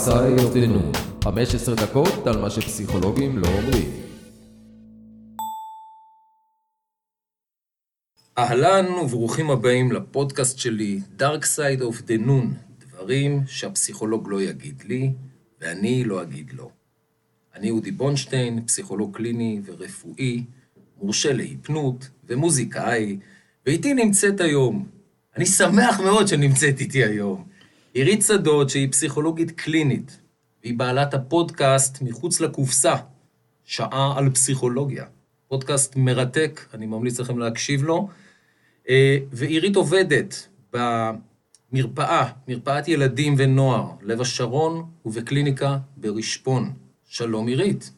The Noon, 15 דקות על מה שפסיכולוגים לא אומרים. אהלן וברוכים הבאים לפודקאסט שלי, Dark Side of the Noon, דברים שהפסיכולוג לא יגיד לי ואני לא אגיד לו. אני אודי בונשטיין, פסיכולוג קליני ורפואי, מורשה להיפנות ומוזיקאי, ואיתי נמצאת היום, אני שמח מאוד שנמצאת איתי היום, עירית שדות, שהיא פסיכולוגית קלינית, והיא בעלת הפודקאסט מחוץ לקופסה, שעה על פסיכולוגיה. פודקאסט מרתק, אני ממליץ לכם להקשיב לו. אה, ועירית עובדת במרפאה, מרפאת ילדים ונוער, לב השרון ובקליניקה ברשפון. שלום עירית.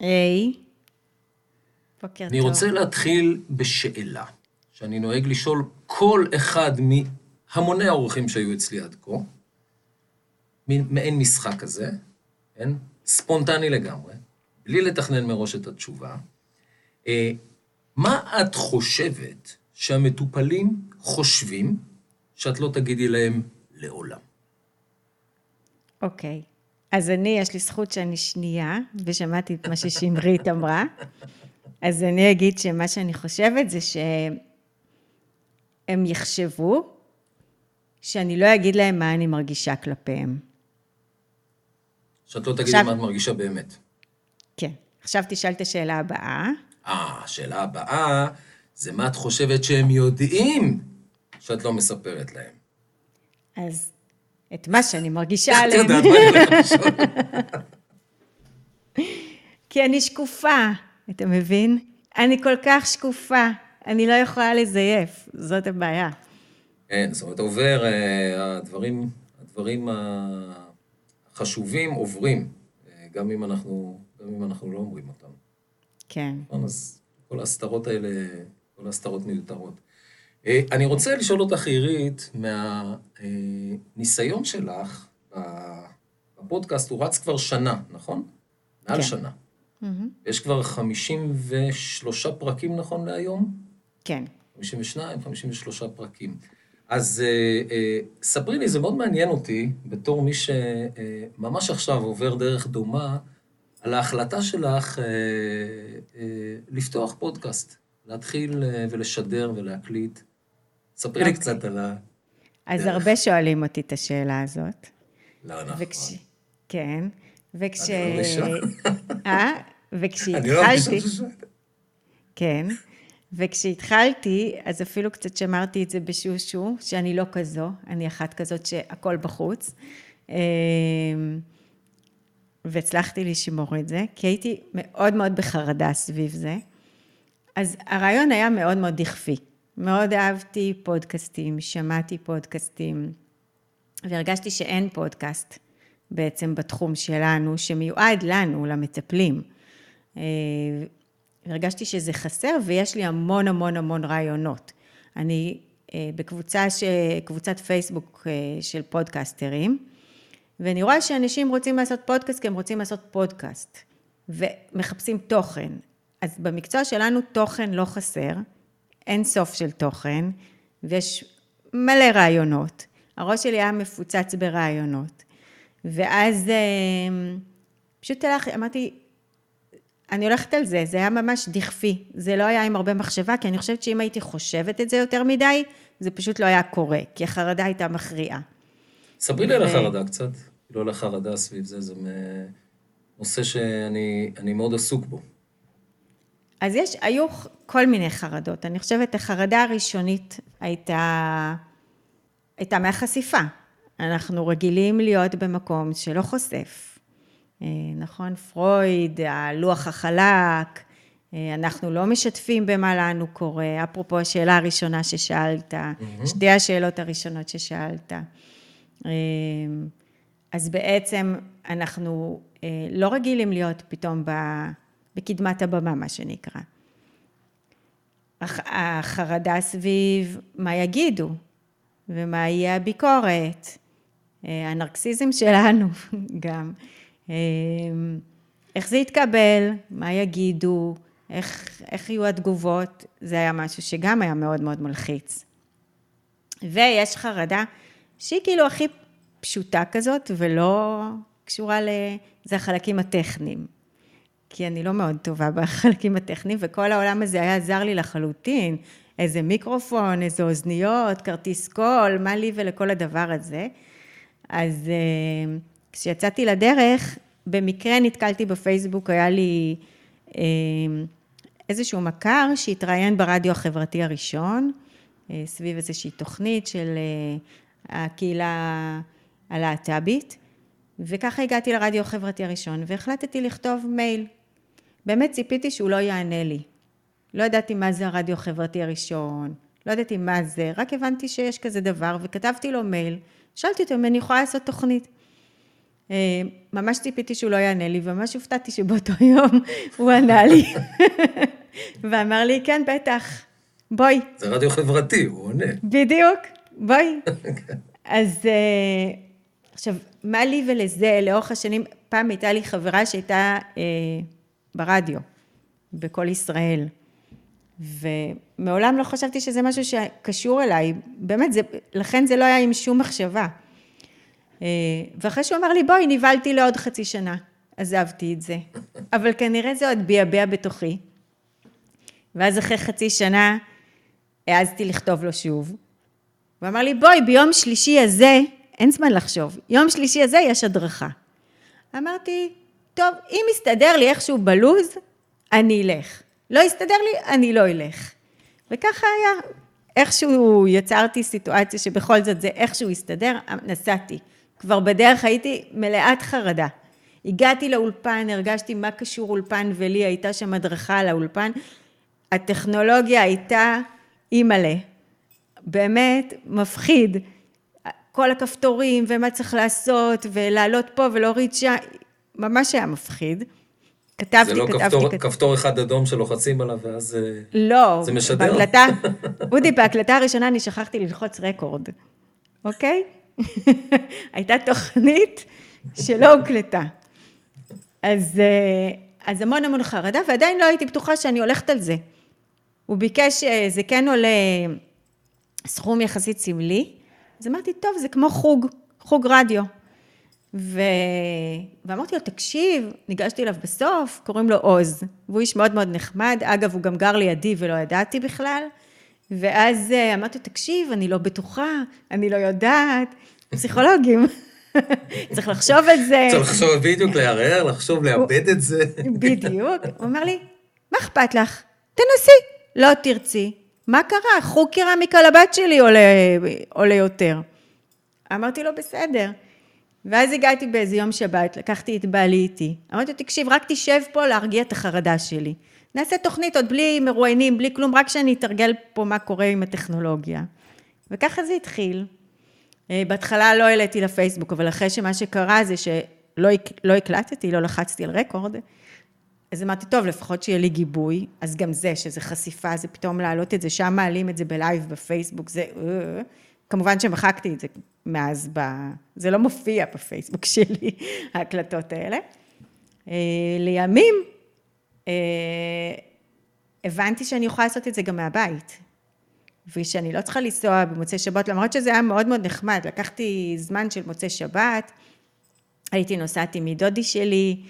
היי, בוקר טוב. אני רוצה להתחיל בשאלה, שאני נוהג לשאול כל אחד מהמוני האורחים שהיו אצלי עד כה, מעין משחק כזה, כן? ספונטני לגמרי, בלי לתכנן מראש את התשובה. אה, מה את חושבת שהמטופלים חושבים שאת לא תגידי להם לעולם? אוקיי. אז אני, יש לי זכות שאני שנייה, ושמעתי את מה ששמרית אמרה. אז אני אגיד שמה שאני חושבת זה שהם יחשבו שאני לא אגיד להם מה אני מרגישה כלפיהם. שאת לא תגידי עכשיו- מה את מרגישה באמת. כן. עכשיו תשאל את השאלה הבאה. אה, השאלה הבאה זה מה את חושבת שהם יודעים שאת לא מספרת להם. אז את מה שאני מרגישה את עליהם. יודעת מה אני הולך לשאול. כי אני שקופה, אתה מבין? אני כל כך שקופה, אני לא יכולה לזייף, זאת הבעיה. כן, זאת אומרת, עובר, אה, הדברים, הדברים החשובים עוברים, אה, גם אם אנחנו, גם אם אנחנו לא אומרים אותם. כן. נכון? אז כל ההסתרות האלה, כל ההסתרות מיותרות. אה, אני רוצה לשאול אותך, עירית, מהניסיון שלך בפודקאסט, הוא רץ כבר שנה, נכון? מעל כן. שנה. יש כבר 53 פרקים נכון להיום? כן. 52, 53 פרקים. אז אה, אה, ספרי לי, זה מאוד מעניין אותי, בתור מי שממש עכשיו עובר דרך דומה, על ההחלטה שלך אה, אה, לפתוח פודקאסט, להתחיל אה, ולשדר ולהקליט. ספרי לי אוקיי. קצת על ה... אז. הרבה שואלים אותי את השאלה הזאת. לא, נכון. וכש... כן. וכש... אני לא ראשון. אה? אני לא וכשהתחלתי... ששואל. כן. וכשהתחלתי, אז אפילו קצת שמרתי את זה בשושו, שאני לא כזו, אני אחת כזאת שהכל בחוץ. אמ, והצלחתי לשמור את זה, כי הייתי מאוד מאוד בחרדה סביב זה. אז הרעיון היה מאוד מאוד דכפי. מאוד אהבתי פודקאסטים, שמעתי פודקאסטים, והרגשתי שאין פודקאסט בעצם בתחום שלנו, שמיועד לנו, למטפלים. הרגשתי שזה חסר, ויש לי המון המון המון רעיונות. אני אה, בקבוצה, ש... קבוצת פייסבוק אה, של פודקסטרים, ואני רואה שאנשים רוצים לעשות פודקאסט כי הם רוצים לעשות פודקאסט, ומחפשים תוכן. אז במקצוע שלנו תוכן לא חסר, אין סוף של תוכן, ויש מלא רעיונות. הראש שלי היה מפוצץ ברעיונות. ואז אה, פשוט הלכתי, אמרתי, אני הולכת על זה, זה היה ממש דכפי. זה לא היה עם הרבה מחשבה, כי אני חושבת שאם הייתי חושבת את זה יותר מדי, זה פשוט לא היה קורה, כי החרדה הייתה מכריעה. ספרי לי על החרדה קצת. כאילו על החרדה סביב זה, זה נושא שאני אני מאוד עסוק בו. אז יש, היו כל מיני חרדות. אני חושבת, החרדה הראשונית הייתה, הייתה מהחשיפה. אנחנו רגילים להיות במקום שלא חושף. אה, נכון? פרויד, הלוח החלק, אה, אנחנו לא משתפים במה לנו קורה. אפרופו השאלה הראשונה ששאלת, שתי השאלות הראשונות ששאלת. אה, אז בעצם אנחנו לא רגילים להיות פתאום ב- בקדמת הבמה, מה שנקרא. הח- החרדה סביב מה יגידו, ומה יהיה הביקורת, הנרקסיזם שלנו גם, איך זה יתקבל, מה יגידו, איך, איך יהיו התגובות, זה היה משהו שגם היה מאוד מאוד מלחיץ. ויש חרדה שהיא כאילו הכי פשוטה כזאת, ולא קשורה ל... זה החלקים הטכניים. כי אני לא מאוד טובה בחלקים הטכניים, וכל העולם הזה היה זר לי לחלוטין. איזה מיקרופון, איזה אוזניות, כרטיס קול, מה לי ולכל הדבר הזה. אז אה, כשיצאתי לדרך, במקרה נתקלתי בפייסבוק, היה לי אה, איזשהו מכר שהתראיין ברדיו החברתי הראשון, אה, סביב איזושהי תוכנית של הקהילה הלהט"בית, וככה הגעתי לרדיו החברתי הראשון, והחלטתי לכתוב מייל. באמת ציפיתי שהוא לא יענה לי. לא ידעתי מה זה הרדיו החברתי הראשון, לא ידעתי מה זה, רק הבנתי שיש כזה דבר, וכתבתי לו מייל, שאלתי אותו אם אני יכולה לעשות תוכנית. אה, ממש ציפיתי שהוא לא יענה לי, וממש הופתעתי שבאותו יום הוא ענה לי, ואמר לי, כן, בטח, בואי. זה רדיו חברתי, הוא עונה. בדיוק, בואי. אז אה, עכשיו, מה לי ולזה, לאורך השנים, פעם הייתה לי חברה שהייתה אה, ברדיו, בכל ישראל. ומעולם לא חשבתי שזה משהו שקשור אליי, באמת, זה, לכן זה לא היה עם שום מחשבה. אה, ואחרי שהוא אמר לי, בואי, נבהלתי לעוד חצי שנה, עזבתי את זה. אבל כנראה זה עוד ביעבע בתוכי. ואז אחרי חצי שנה העזתי לכתוב לו שוב. הוא אמר לי, בואי, ביום שלישי הזה, אין זמן לחשוב, יום שלישי הזה יש הדרכה. אמרתי, טוב, אם יסתדר לי איכשהו בלוז, אני אלך. לא יסתדר לי, אני לא אלך. וככה היה. איכשהו יצרתי סיטואציה שבכל זאת זה איכשהו יסתדר, נסעתי. כבר בדרך הייתי מלאת חרדה. הגעתי לאולפן, הרגשתי מה קשור אולפן ולי, הייתה שם הדרכה על האולפן. הטכנולוגיה הייתה אימא'לה. באמת מפחיד. כל הכפתורים ומה צריך לעשות ולעלות פה ולהוריד שם, ממש היה מפחיד. כתבתי, זה לא כתבתי, כפתור, כתבתי. כפתור אחד אדום שלוחצים עליו ואז אה, לא. זה משדר? בהקלטה, אודי, בהקלטה הראשונה אני שכחתי ללחוץ רקורד, אוקיי? הייתה תוכנית שלא הוקלטה. אז, אה, אז המון המון חרדה, ועדיין לא הייתי בטוחה שאני הולכת על זה. הוא ביקש, אה, זה כן עולה סכום יחסית סמלי, אז אמרתי, טוב, זה כמו חוג, חוג רדיו. ו... ואמרתי לו, תקשיב, ניגשתי אליו בסוף, קוראים לו עוז, והוא איש מאוד מאוד נחמד, אגב, הוא גם גר לידי ולא ידעתי בכלל, ואז אה, אמרתי לו, תקשיב, אני לא בטוחה, אני לא יודעת, פסיכולוגים, צריך לחשוב על זה. צריך לחשוב בדיוק, לערער, לחשוב, לאבד את זה. בדיוק. הוא אמר לי, מה אכפת לך? תנסי. לא תרצי. מה קרה? חוג קרמיקה לבת שלי עולה, עולה יותר. אמרתי לו, בסדר. ואז הגעתי באיזה יום שבת, לקחתי את בעלי איתי. אמרתי לו, תקשיב, רק תשב פה להרגיע את החרדה שלי. נעשה תוכנית עוד בלי מרואיינים, בלי כלום, רק שאני אתרגל פה מה קורה עם הטכנולוגיה. וככה זה התחיל. אה, בהתחלה לא העליתי לפייסבוק, אבל אחרי שמה שקרה זה שלא לא הקלטתי, לא לחצתי על רקורד, אז אמרתי, טוב, לפחות שיהיה לי גיבוי, אז גם זה, שזה חשיפה, זה פתאום להעלות את זה, שם מעלים את זה בלייב בפייסבוק, זה... אה, כמובן שמחקתי את זה מאז, ב... זה לא מופיע בפייסבוק שלי, ההקלטות האלה. אה, לימים, הבנתי שאני יכולה לעשות את זה גם מהבית. ושאני לא צריכה לנסוע במוצאי שבת, למרות שזה היה מאוד מאוד נחמד. לקחתי זמן של מוצאי שבת, הייתי נוסעת עם מדודי שלי,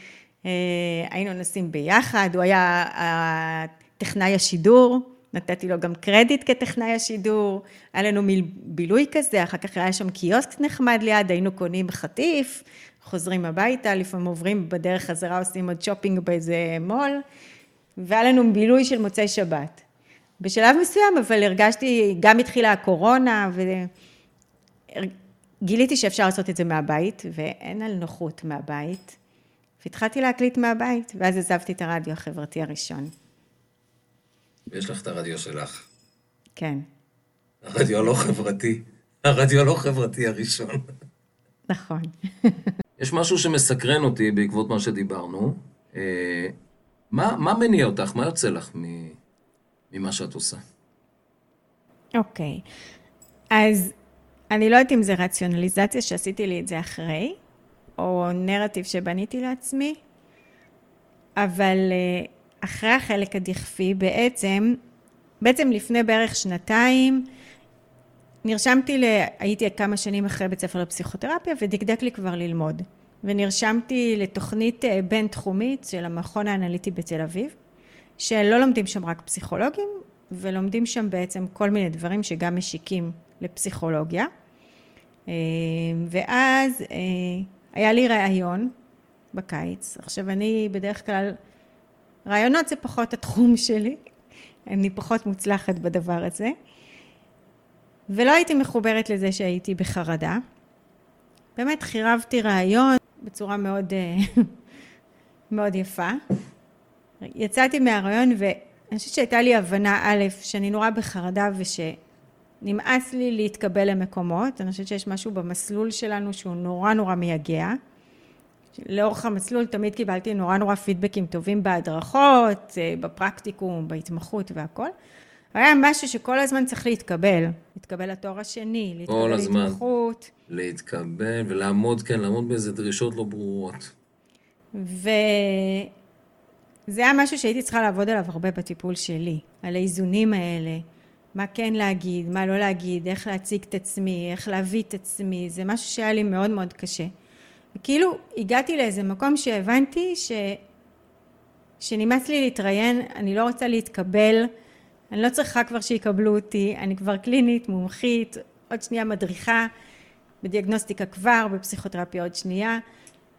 היינו נוסעים ביחד, הוא היה טכנאי השידור, נתתי לו גם קרדיט כטכנאי השידור, היה לנו בילוי כזה, אחר כך היה שם קיוסק נחמד ליד, היינו קונים חטיף, חוזרים הביתה, לפעמים עוברים בדרך חזרה, עושים עוד שופינג באיזה מו"ל, והיה לנו בילוי של מוצאי שבת. בשלב מסוים, אבל הרגשתי, גם התחילה הקורונה, וגיליתי שאפשר לעשות את זה מהבית, ואין על נוחות מהבית, והתחלתי להקליט מהבית, ואז עזבתי את הרדיו החברתי הראשון. יש לך את הרדיו שלך. כן. הרדיו הלא חברתי. הרדיו הלא חברתי הראשון. נכון. יש משהו שמסקרן אותי בעקבות מה שדיברנו. אה, מה, מה מניע אותך? מה יוצא לך ממה שאת עושה? אוקיי. Okay. אז אני לא יודעת אם זה רציונליזציה שעשיתי לי את זה אחרי, או נרטיב שבניתי לעצמי, אבל אה, אחרי החלק הדכפי בעצם, בעצם לפני בערך שנתיים, נרשמתי, ל... הייתי כמה שנים אחרי בית ספר לפסיכותרפיה, ודקדק לי כבר ללמוד. ונרשמתי לתוכנית אה, בין-תחומית של המכון האנליטי בתל אביב, שלא לומדים שם רק פסיכולוגים, ולומדים שם בעצם כל מיני דברים שגם משיקים לפסיכולוגיה. אה, ואז אה, היה לי ראיון בקיץ. עכשיו, אני בדרך כלל, רעיונות זה פחות התחום שלי, אני פחות מוצלחת בדבר הזה. ולא הייתי מחוברת לזה שהייתי בחרדה. באמת חירבתי רעיון בצורה מאוד, אה, מאוד יפה. יצאתי מהרעיון ואני חושבת שהייתה לי הבנה, א', שאני נורא בחרדה ושנמאס לי להתקבל למקומות. אני חושבת שיש משהו במסלול שלנו שהוא נורא נורא מייגע. לאורך המסלול תמיד קיבלתי נורא נורא פידבקים טובים בהדרכות, אה, בפרקטיקום, בהתמחות והכל. היה משהו שכל הזמן צריך להתקבל. להתקבל לתואר השני, להתקבל להתמחות. להתקבל ולעמוד, כן, לעמוד באיזה דרישות לא ברורות. וזה היה משהו שהייתי צריכה לעבוד עליו הרבה בטיפול שלי, על האיזונים האלה. מה כן להגיד, מה לא להגיד, איך להציג את עצמי, איך להביא את עצמי, זה משהו שהיה לי מאוד מאוד קשה. וכאילו הגעתי לאיזה מקום שהבנתי ש... שנמאס לי להתראיין, אני לא רוצה להתקבל, אני לא צריכה כבר שיקבלו אותי, אני כבר קלינית, מומחית, עוד שנייה מדריכה, בדיאגנוסטיקה כבר, בפסיכותרפיה עוד שנייה,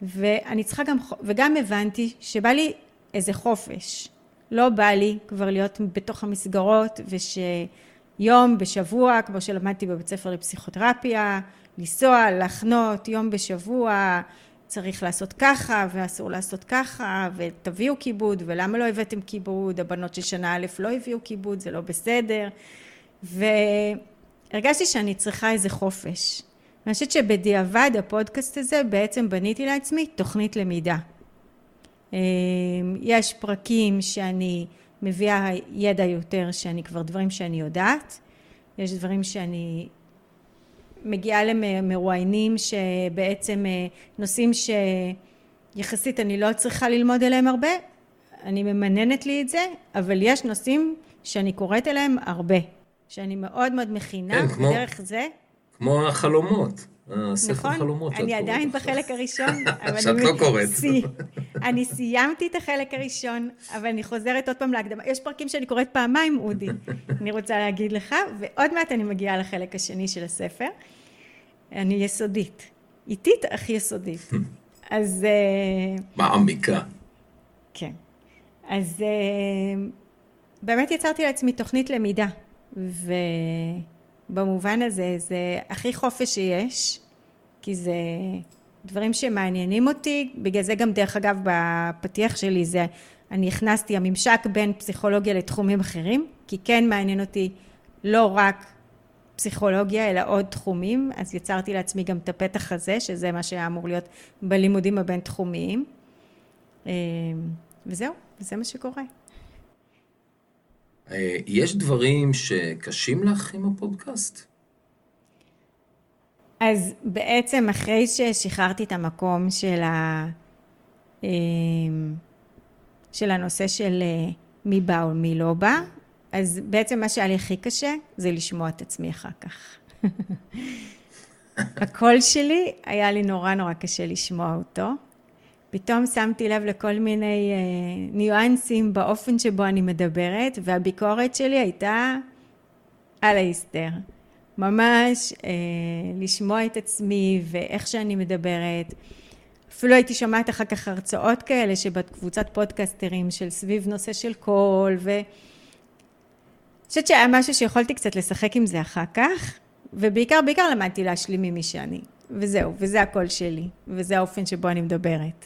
ואני צריכה גם, וגם הבנתי שבא לי איזה חופש. לא בא לי כבר להיות בתוך המסגרות, ושיום בשבוע, כמו שלמדתי בבית ספר לפסיכותרפיה, לנסוע, לחנות יום בשבוע, צריך לעשות ככה ואסור לעשות ככה ותביאו כיבוד ולמה לא הבאתם כיבוד? הבנות של שנה א' לא הביאו כיבוד זה לא בסדר. והרגשתי שאני צריכה איזה חופש. אני חושבת שבדיעבד הפודקאסט הזה בעצם בניתי לעצמי תוכנית למידה. אמ, יש פרקים שאני מביאה ידע יותר שאני כבר דברים שאני יודעת. יש דברים שאני מגיעה למרואיינים שבעצם אה, נושאים שיחסית אני לא צריכה ללמוד עליהם הרבה, אני ממננת לי את זה, אבל יש נושאים שאני קוראת עליהם הרבה, שאני מאוד מאוד מכינה, כן, כמו, דרך זה. כמו החלומות. נכון, אני עדיין בחלק הראשון, אבל שאת לא קוראת. אני סיימתי את החלק הראשון, אבל אני חוזרת עוד פעם להקדמה. יש פרקים שאני קוראת פעמיים, אודי, אני רוצה להגיד לך, ועוד מעט אני מגיעה לחלק השני של הספר. אני יסודית, איטית אך יסודית. אז... אה, מעמיקה. כן. אז אה, באמת יצרתי לעצמי תוכנית למידה, ו... במובן הזה זה הכי חופש שיש, כי זה דברים שמעניינים אותי, בגלל זה גם דרך אגב בפתיח שלי זה, אני הכנסתי הממשק בין פסיכולוגיה לתחומים אחרים, כי כן מעניין אותי לא רק פסיכולוגיה אלא עוד תחומים, אז יצרתי לעצמי גם את הפתח הזה, שזה מה שהיה אמור להיות בלימודים הבין תחומיים. אה, וזהו, וזה מה שקורה. אה, יש דברים שקשים לך עם הפודקאסט? אז בעצם אחרי ששחררתי את המקום של, ה... אה, של הנושא של אה, מי בא או מי לא בא, אז בעצם מה שהיה לי הכי קשה זה לשמוע את עצמי אחר כך. הקול שלי היה לי נורא נורא קשה לשמוע אותו. פתאום שמתי לב לכל מיני אה, ניואנסים באופן שבו אני מדברת, והביקורת שלי הייתה על ההסתר. ממש אה, לשמוע את עצמי ואיך שאני מדברת. אפילו הייתי שומעת אחר כך הרצאות כאלה שבקבוצת פודקסטרים של סביב נושא של קול ו... אני חושבת שהיה משהו שיכולתי קצת לשחק עם זה אחר כך, ובעיקר, בעיקר למדתי להשלים ממי שאני. וזהו, וזה הקול שלי, וזה האופן שבו אני מדברת.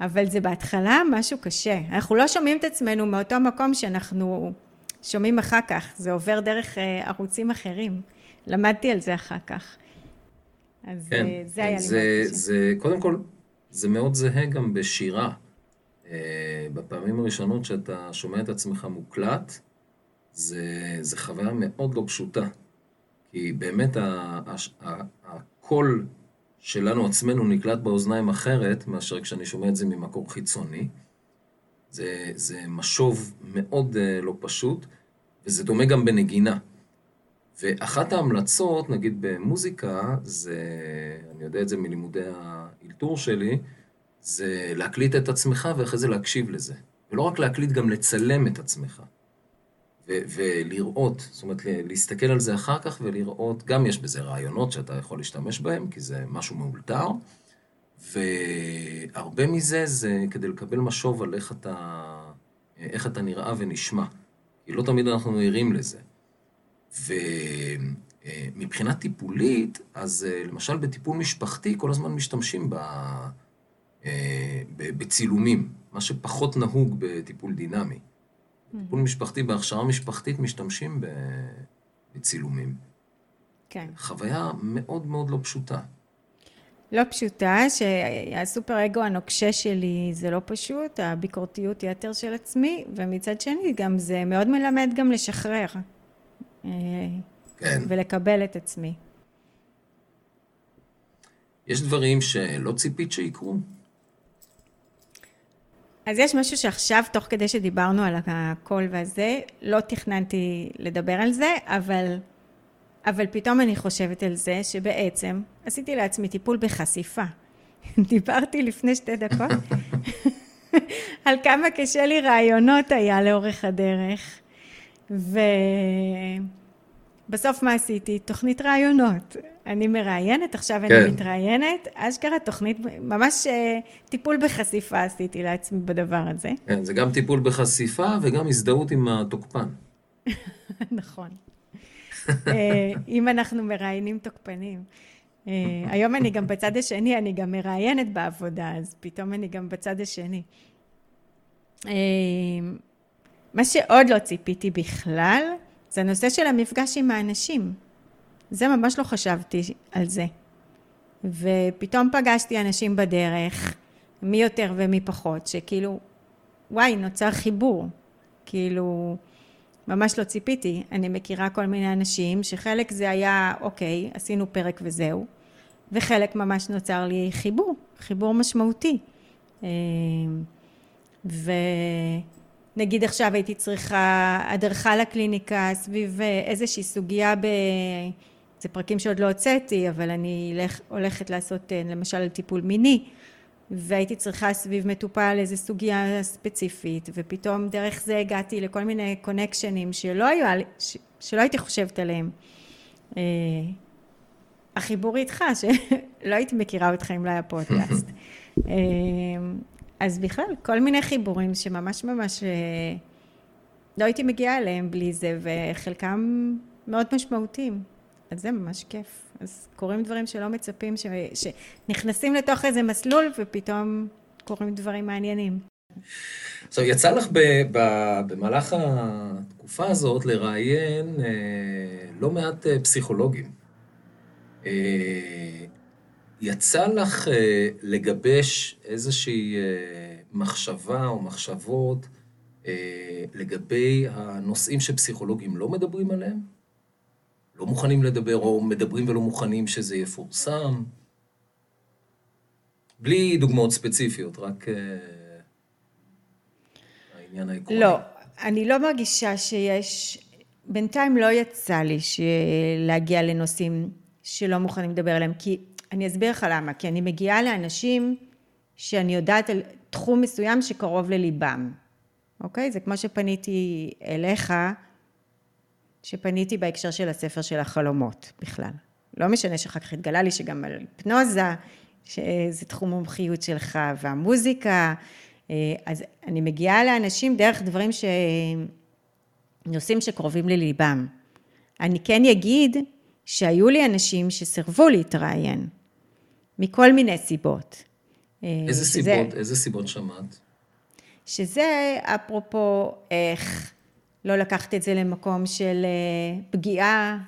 אבל זה בהתחלה משהו קשה. אנחנו לא שומעים את עצמנו מאותו מקום שאנחנו שומעים אחר כך, זה עובר דרך אה, ערוצים אחרים. למדתי על זה אחר כך. אז כן, אה, זה היה זה, לי מאוד קשה. זה, קודם כל, זה מאוד זהה גם בשירה. אה, בפעמים הראשונות שאתה שומע את עצמך מוקלט, זה, זה חוויה מאוד לא פשוטה. כי באמת הקול שלנו עצמנו נקלט באוזניים אחרת מאשר כשאני שומע את זה ממקור חיצוני. זה, זה משוב מאוד uh, לא פשוט, וזה דומה גם בנגינה. ואחת ההמלצות, נגיד במוזיקה, זה, אני יודע את זה מלימודי האלתור שלי, זה להקליט את עצמך ואחרי זה להקשיב לזה. ולא רק להקליט, גם לצלם את עצמך. ולראות, זאת אומרת, להסתכל על זה אחר כך ולראות, גם יש בזה רעיונות שאתה יכול להשתמש בהם, כי זה משהו מאולתר, והרבה מזה זה כדי לקבל משוב על איך אתה, איך אתה נראה ונשמע. כי לא תמיד אנחנו ערים לזה. ומבחינה טיפולית, אז למשל בטיפול משפחתי, כל הזמן משתמשים ב... בצילומים, מה שפחות נהוג בטיפול דינמי. טיפול משפחתי, בהכשרה משפחתית משתמשים בצילומים. כן. חוויה מאוד מאוד לא פשוטה. לא פשוטה, שהסופר אגו הנוקשה שלי זה לא פשוט, הביקורתיות יתר של עצמי, ומצד שני גם זה מאוד מלמד גם לשחרר. כן. ולקבל את עצמי. יש דברים שלא ציפית שיקרו? אז יש משהו שעכשיו, תוך כדי שדיברנו על הקול והזה, לא תכננתי לדבר על זה, אבל, אבל פתאום אני חושבת על זה שבעצם עשיתי לעצמי טיפול בחשיפה. דיברתי לפני שתי דקות על כמה קשה לי רעיונות היה לאורך הדרך. ובסוף מה עשיתי? תוכנית רעיונות. אני מראיינת, עכשיו כן. אני מתראיינת, אשכרה תוכנית, ממש אה, טיפול בחשיפה עשיתי לעצמי בדבר הזה. כן, זה גם טיפול בחשיפה וגם הזדהות עם התוקפן. נכון. אה, אם אנחנו מראיינים תוקפנים. אה, היום אני גם בצד השני, אני גם מראיינת בעבודה, אז פתאום אני גם בצד השני. מה שעוד לא ציפיתי בכלל, זה הנושא של המפגש עם האנשים. זה ממש לא חשבתי על זה. ופתאום פגשתי אנשים בדרך, מי יותר ומי פחות, שכאילו, וואי, נוצר חיבור. כאילו, ממש לא ציפיתי. אני מכירה כל מיני אנשים שחלק זה היה, אוקיי, עשינו פרק וזהו, וחלק ממש נוצר לי חיבור, חיבור משמעותי. אה, ונגיד עכשיו הייתי צריכה הדרכה לקליניקה סביב איזושהי סוגיה ב... זה פרקים שעוד לא הוצאתי, אבל אני הולך, הולכת לעשות אה, למשל טיפול מיני, והייתי צריכה סביב מטופל איזו סוגיה ספציפית, ופתאום דרך זה הגעתי לכל מיני קונקשנים שלא, היו, שלא הייתי חושבת עליהם. אה, החיבור איתך, שלא הייתי מכירה אותך אם לא היה פודקאסט. אה, אז בכלל, כל מיני חיבורים שממש ממש לא הייתי מגיעה אליהם בלי זה, וחלקם מאוד משמעותיים. אז זה ממש כיף. אז קורים דברים שלא מצפים, ש... שנכנסים לתוך איזה מסלול ופתאום קורים דברים מעניינים. עכשיו, יצא לך ב, ב, במהלך התקופה הזאת לראיין אה, לא מעט אה, פסיכולוגים. אה, יצא לך אה, לגבש איזושהי אה, מחשבה או מחשבות אה, לגבי הנושאים שפסיכולוגים לא מדברים עליהם? לא מוכנים לדבר, או מדברים ולא מוכנים שזה יפורסם. בלי דוגמאות ספציפיות, רק uh, העניין העקרוני. לא, אני לא מרגישה שיש, בינתיים לא יצא לי להגיע לנושאים שלא מוכנים לדבר עליהם, כי אני אסביר לך למה, כי אני מגיעה לאנשים שאני יודעת על תחום מסוים שקרוב לליבם, אוקיי? זה כמו שפניתי אליך, שפניתי בהקשר של הספר של החלומות בכלל. לא משנה שאחר כך התגלה לי שגם על היפנוזה, שזה תחום מומחיות שלך, והמוזיקה, אה, אז אני מגיעה לאנשים דרך דברים ש... נושאים שקרובים לליבם. אני כן אגיד שהיו לי אנשים שסירבו להתראיין, מכל מיני סיבות. אה, איזה שזה... סיבות? איזה סיבות שמעת? שזה אפרופו איך לא לקחת את זה למקום של אה, פגיעה,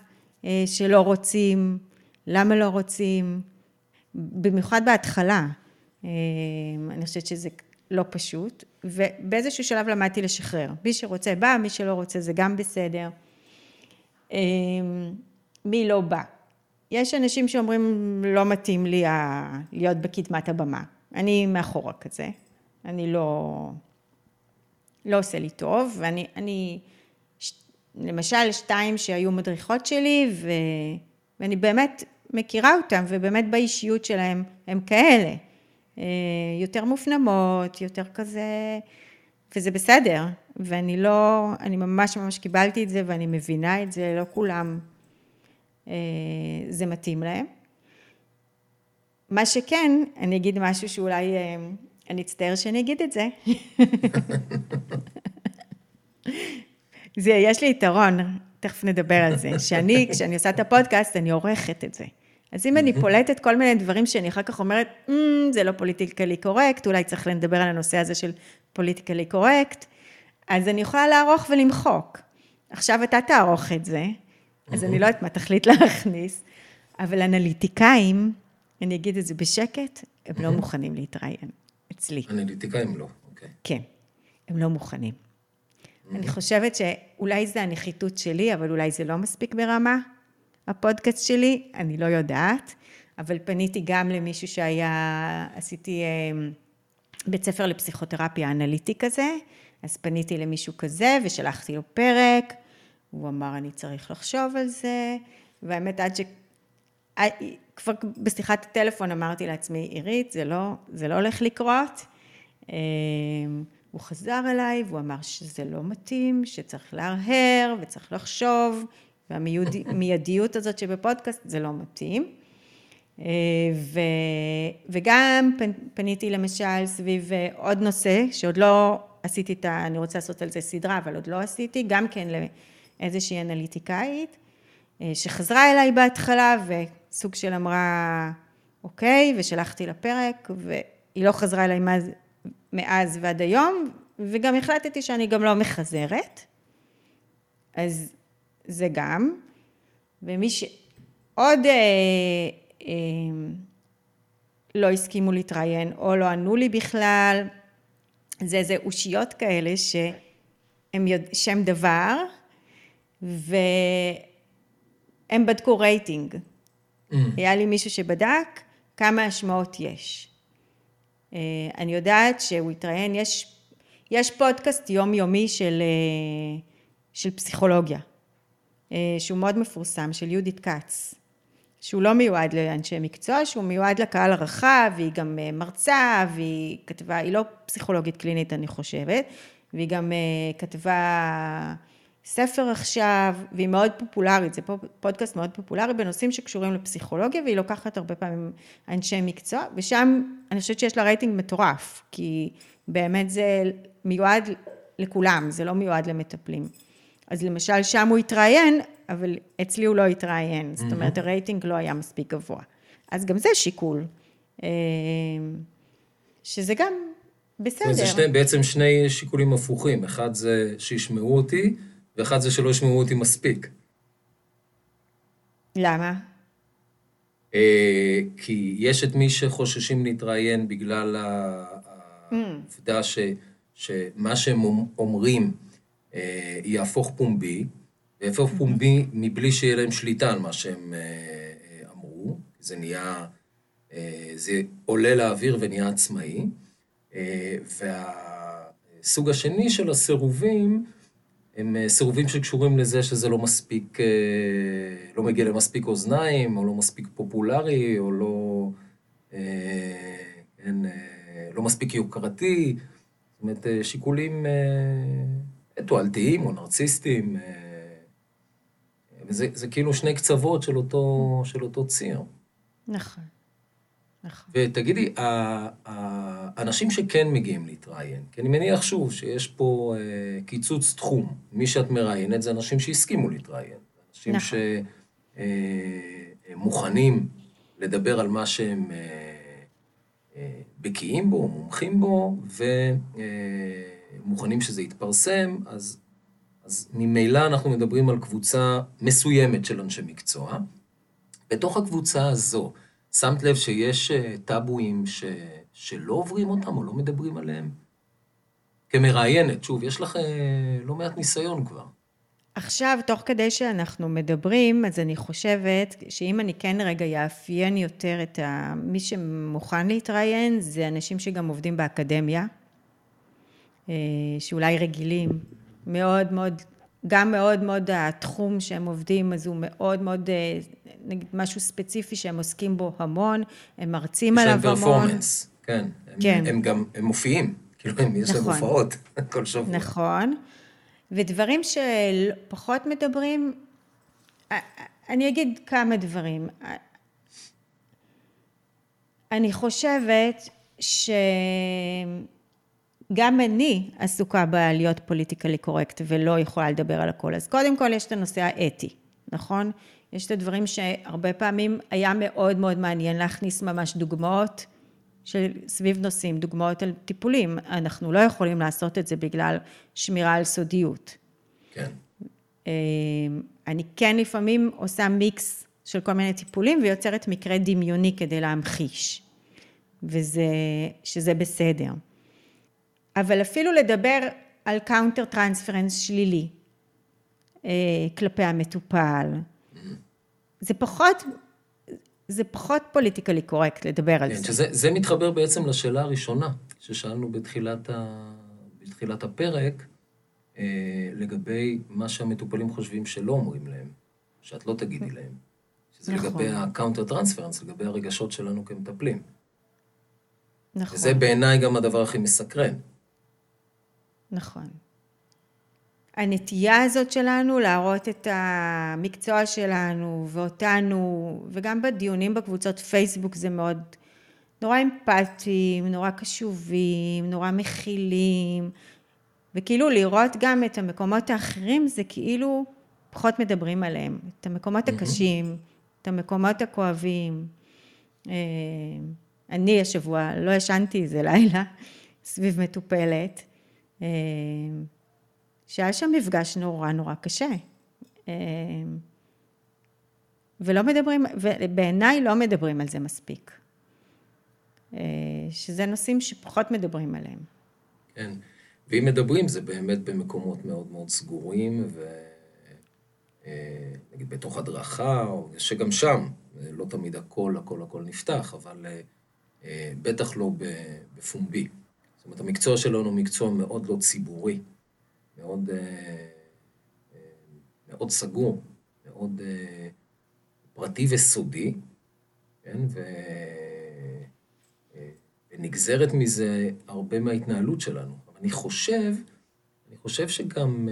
אה, שלא רוצים, למה לא רוצים, במיוחד בהתחלה. אה, אני חושבת שזה לא פשוט, ובאיזשהו שלב למדתי לשחרר. מי שרוצה בא, מי שלא רוצה זה גם בסדר. מי לא בא. יש אנשים שאומרים, לא מתאים לי להיות בקדמת הבמה. אני מאחורה כזה. אני לא... לא עושה לי טוב, ואני אני למשל, שתיים שהיו מדריכות שלי, ו... ואני באמת מכירה אותן, ובאמת באישיות שלהן הן כאלה. אה, יותר מופנמות, יותר כזה, וזה בסדר. ואני לא, אני ממש ממש קיבלתי את זה, ואני מבינה את זה, לא כולם זה מתאים להם. מה שכן, אני אגיד משהו שאולי אה, אני אצטער שאני אגיד את זה. זה, יש לי יתרון, תכף נדבר על זה, שאני, כשאני עושה את הפודקאסט, אני עורכת את זה. אז אם אני פולטת כל מיני דברים שאני אחר כך אומרת, אממ, זה לא politically correct, אולי צריך לדבר על הנושא הזה של politically correct, אז אני יכולה לערוך ולמחוק. עכשיו אתה תערוך את זה, אז אני לא יודעת מה תחליט להכניס, אבל אנליטיקאים, אני אגיד את זה בשקט, הם לא מוכנים להתראיין, אצלי. אנליטיקאים לא, אוקיי. כן, הם לא מוכנים. אני חושבת שאולי זה הנחיתות שלי, אבל אולי זה לא מספיק ברמה, הפודקאסט שלי, אני לא יודעת, אבל פניתי גם למישהו שהיה, עשיתי אה, בית ספר לפסיכותרפיה אנליטי כזה, אז פניתי למישהו כזה ושלחתי לו פרק, הוא אמר, אני צריך לחשוב על זה, והאמת, עד ש... אה, כבר בשיחת הטלפון אמרתי לעצמי, עירית, זה לא, זה לא הולך לקרות. אה, הוא חזר אליי והוא אמר שזה לא מתאים, שצריך להרהר וצריך לחשוב, והמיידיות הזאת שבפודקאסט זה לא מתאים. אה, ו, וגם פניתי למשל סביב עוד נושא, שעוד לא עשיתי את ה... אני רוצה לעשות על זה סדרה, אבל עוד לא עשיתי, גם כן לאיזושהי אנליטיקאית, אה, שחזרה אליי בהתחלה וסוג של אמרה, אוקיי, ושלחתי לה פרק, והיא לא חזרה אליי מאז, מאז ועד היום, וגם החלטתי שאני גם לא מחזרת. אז זה גם. ומי שעוד אה, אה, לא הסכימו להתראיין, או לא ענו לי בכלל, זה איזה אושיות כאלה שהם יודע, שם דבר, והם בדקו רייטינג. Mm. היה לי מישהו שבדק כמה השמעות יש. אה, אני יודעת שהוא התראיין, יש, יש פודקאסט יומיומי של, אה, של פסיכולוגיה, אה, שהוא מאוד מפורסם, של יהודית כץ. שהוא לא מיועד לאנשי מקצוע, שהוא מיועד לקהל הרחב, והיא גם מרצה, והיא כתבה, היא לא פסיכולוגית קלינית אני חושבת, והיא גם כתבה ספר עכשיו, והיא מאוד פופולרית, זה פודקאסט מאוד פופולרי בנושאים שקשורים לפסיכולוגיה, והיא לוקחת הרבה פעמים אנשי מקצוע, ושם אני חושבת שיש לה רייטינג מטורף, כי באמת זה מיועד לכולם, זה לא מיועד למטפלים. אז למשל שם הוא התראיין, אבל אצלי הוא לא התראיין, זאת אומרת הרייטינג לא היה מספיק גבוה. אז גם זה שיקול, אה, שזה גם בסדר. זה שני, בעצם שני שיקולים הפוכים, אחד זה שישמעו אותי, ואחד זה שלא ישמעו אותי מספיק. למה? אה, כי יש את מי שחוששים להתראיין בגלל העובדה ש, שמה שהם אומרים אה, יהפוך פומבי, ויהפוך פומבי מבלי שיהיה להם שליטה על מה שהם אה, אמרו. זה נהיה, אה, זה עולה לאוויר ונהיה עצמאי. והסוג השני של הסירובים, הם סירובים שקשורים לזה שזה לא מספיק, לא מגיע למספיק אוזניים, או לא מספיק פופולרי, או לא, אין, לא מספיק יוקרתי. זאת אומרת, שיקולים תועלתיים או נרציסטיים. אה, וזה זה כאילו שני קצוות של אותו, של אותו ציר. נכון, נכון. ותגידי, האנשים שכן מגיעים להתראיין, כי אני מניח שוב שיש פה אה, קיצוץ תחום. מי שאת מראיינת זה אנשים שהסכימו להתראיין. אנשים נכון. שמוכנים אה, לדבר על מה שהם בקיאים בו, מומחים בו, ו... מוכנים שזה יתפרסם, אז, אז ממילא אנחנו מדברים על קבוצה מסוימת של אנשי מקצוע. בתוך הקבוצה הזו, שמת לב שיש אה, טאבואים ש, שלא עוברים אותם או לא מדברים עליהם? כמראיינת, שוב, יש לך אה, לא מעט ניסיון כבר. עכשיו, תוך כדי שאנחנו מדברים, אז אני חושבת שאם אני כן רגע יאפיין יותר את ה... מי שמוכן להתראיין, זה אנשים שגם עובדים באקדמיה. אה, שאולי רגילים מאוד מאוד גם מאוד מאוד התחום שהם עובדים, אז הוא מאוד מאוד, אה, נגיד משהו ספציפי שהם עוסקים בו המון, הם מרצים עליו המון. יש להם פרפורמנס, כן. הם, כן. הם גם, הם מופיעים, כאילו, הם, יש להם נכון. הופעות כל שבוע. נכון. ודברים שפחות מדברים, אני אגיד כמה דברים. אני חושבת שגם אני עסוקה בלהיות פוליטיקלי קורקט ולא יכולה לדבר על הכל. אז קודם כל יש את הנושא האתי, נכון? יש את הדברים שהרבה פעמים היה מאוד מאוד מעניין להכניס ממש דוגמאות של סביב נושאים, דוגמאות על טיפולים. אנחנו לא יכולים לעשות את זה בגלל שמירה על סודיות. כן. אני כן לפעמים עושה מיקס של כל מיני טיפולים ויוצרת מקרה דמיוני כדי להמחיש, וזה, שזה בסדר. אבל אפילו לדבר על countertransference שלילי אה, כלפי המטופל, זה פחות, זה פחות politically correct לדבר על כן, זה. שזה זה מתחבר בעצם לשאלה הראשונה ששאלנו בתחילת, ה, בתחילת הפרק, אה, לגבי מה שהמטופלים חושבים שלא אומרים להם, שאת לא תגידי להם. שזה נכון. לגבי ה countertransference, לגבי הרגשות שלנו כמטפלים. נכון, וזה בעיניי גם הדבר הכי מסקרן. נכון. הנטייה הזאת שלנו להראות את המקצוע שלנו ואותנו, וגם בדיונים בקבוצות פייסבוק זה מאוד נורא אמפתיים, נורא קשובים, נורא מכילים, וכאילו לראות גם את המקומות האחרים זה כאילו פחות מדברים עליהם, את המקומות הקשים, את המקומות הכואבים. אה, אני השבוע לא ישנתי איזה לילה סביב מטופלת. אה, שהיה שם מפגש נורא נורא קשה. אה, ולא מדברים, ובעיניי לא מדברים על זה מספיק. אה, שזה נושאים שפחות מדברים עליהם. כן. ואם מדברים, זה באמת במקומות מאוד מאוד סגורים, ונגיד בתוך הדרכה, שגם שם, לא תמיד הכל, הכל, הכל נפתח, אבל אה, בטח לא בפומבי. זאת אומרת, המקצוע שלנו הוא מקצוע מאוד לא ציבורי, מאוד, אה, מאוד סגור, מאוד אה, פרטי וסודי, כן? ו... ונגזרת מזה הרבה מההתנהלות שלנו. אבל אני חושב, אני חושב שגם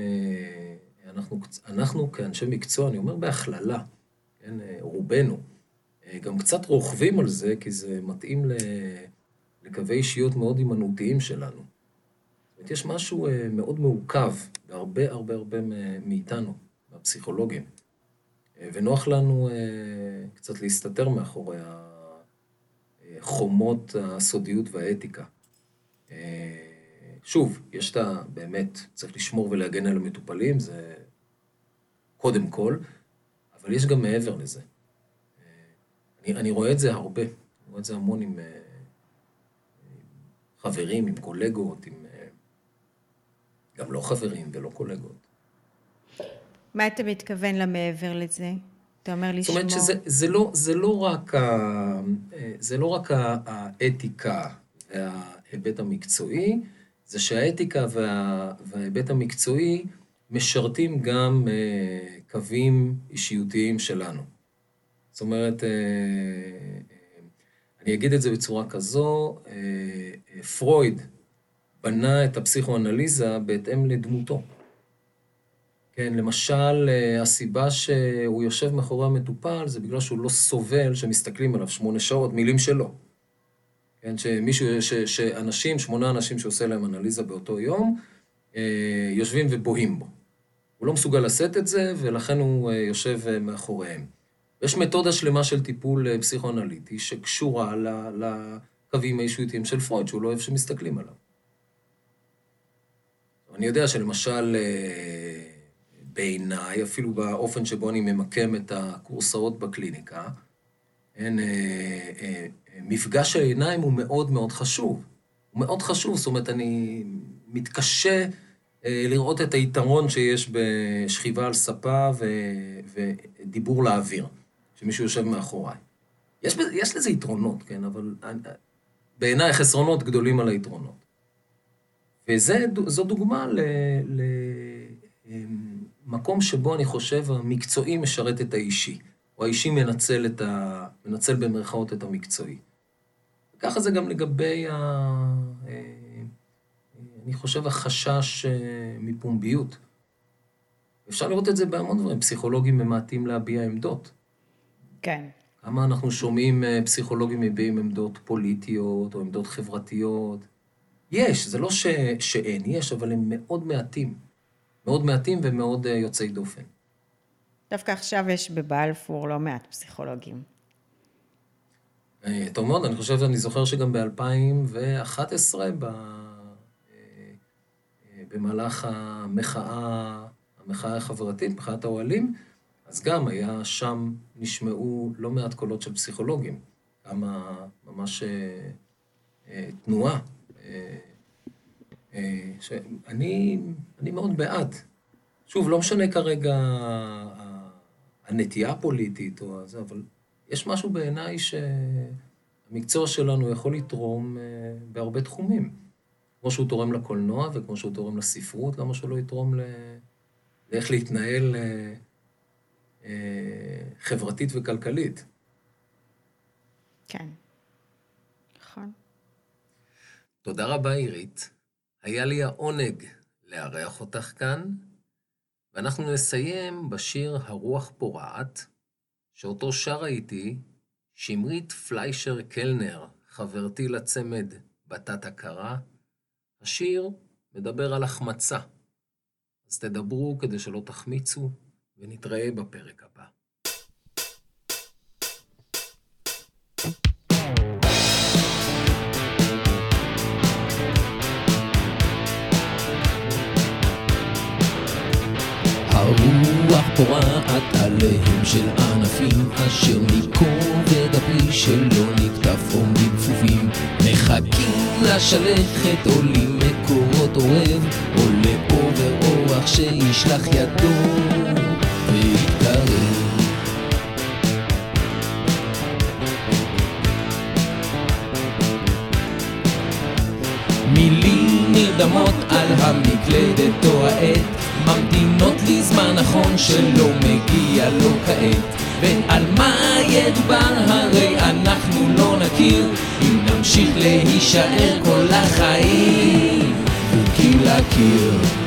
אנחנו, אנחנו כאנשי מקצוע, אני אומר בהכללה, כן, רובנו, גם קצת רוכבים על זה, כי זה מתאים לקווי אישיות מאוד הימנותיים שלנו. זאת אומרת, יש משהו מאוד מעוכב בהרבה הרבה הרבה מאיתנו, מהפסיכולוגים, ונוח לנו קצת להסתתר מאחורי חומות הסודיות והאתיקה. שוב, יש את ה... באמת, צריך לשמור ולהגן על המטופלים, זה קודם כל, אבל יש גם מעבר לזה. אני, אני רואה את זה הרבה, אני רואה את זה המון עם חברים, עם קולגות, עם... גם לא חברים ולא קולגות. מה אתה מתכוון למעבר לזה? אתה אומר לשמור... זאת אומרת שזה זה לא, זה לא רק, ה, זה לא רק האתיקה וההיבט המקצועי, זה שהאתיקה וה, וההיבט המקצועי משרתים גם קווים אישיותיים שלנו. זאת אומרת, אני אגיד את זה בצורה כזו, פרויד בנה את הפסיכואנליזה בהתאם לדמותו. כן, למשל, הסיבה שהוא יושב מאחורי המטופל זה בגלל שהוא לא סובל שמסתכלים עליו שמונה שעות, מילים שלו. כן, שמישהו, ש, שאנשים, שמונה אנשים שעושה להם אנליזה באותו יום, יושבים ובוהים בו. הוא לא מסוגל לשאת את זה, ולכן הוא יושב מאחוריהם. יש מתודה שלמה של טיפול פסיכואנליטי שקשורה לקווים האישיותיים של פרויד, שהוא לא אוהב שמסתכלים עליו. אני יודע שלמשל, בעיניי, אפילו באופן שבו אני ממקם את הקורסאות בקליניקה, אין, מפגש העיניים הוא מאוד מאוד חשוב. הוא מאוד חשוב, זאת אומרת, אני מתקשה לראות את היתרון שיש בשכיבה על ספה ו... ודיבור לאוויר, שמישהו יושב מאחוריי. יש, יש לזה יתרונות, כן, אבל בעיניי חסרונות גדולים על היתרונות. וזו דוגמה המקום שבו אני חושב המקצועי משרת את האישי, או האישי מנצל, את ה... מנצל במרכאות את המקצועי. ככה זה גם לגבי, ה... אה, אני חושב, החשש אה, מפומביות. אפשר לראות את זה בהמון דברים. פסיכולוגים ממעטים להביע עמדות. כן. כמה אנחנו שומעים אה, פסיכולוגים מביעים עמדות פוליטיות או עמדות חברתיות? יש, זה לא ש... שאין, יש, אבל הם מאוד מעטים. מאוד מעטים ומאוד יוצאי דופן. דווקא עכשיו יש בבלפור לא מעט פסיכולוגים. אה, טוב מאוד, אני חושב, אני זוכר שגם ב-2011, ב... אה, אה, במהלך המחאה, המחאה החברתית, מחאת האוהלים, אז גם היה שם, נשמעו לא מעט קולות של פסיכולוגים, כמה ממש תנועה. שאני אני מאוד בעד. שוב, לא משנה כרגע הנטייה הפוליטית או זה, אבל יש משהו בעיניי שהמקצוע שלנו יכול לתרום אה, בהרבה תחומים. כמו שהוא תורם לקולנוע וכמו שהוא תורם לספרות, למה שלא יתרום ל... לאיך להתנהל אה, אה, חברתית וכלכלית. כן, נכון. תודה רבה, עירית. היה לי העונג לארח אותך כאן, ואנחנו נסיים בשיר "הרוח פורעת", שאותו שרה איתי שמרית פליישר קלנר, חברתי לצמד בתת הכרה. השיר מדבר על החמצה, אז תדברו כדי שלא תחמיצו, ונתראה בפרק הבא. הרוח פורעת עליהם של ענפים אשר מכובד הפרי שלא נקטף עומדים כפופים מחכים לשלכת עולים מקורות אוהב עולה עובר אורח שישלח ידו מילים נרדמות על המקלדת או העט ממתינות לי זמן נכון שלא מגיע לו כעת. ועל מה ידובר הרי אנחנו לא נכיר. אם נמשיך להישאר כל החיים וקיר לקיר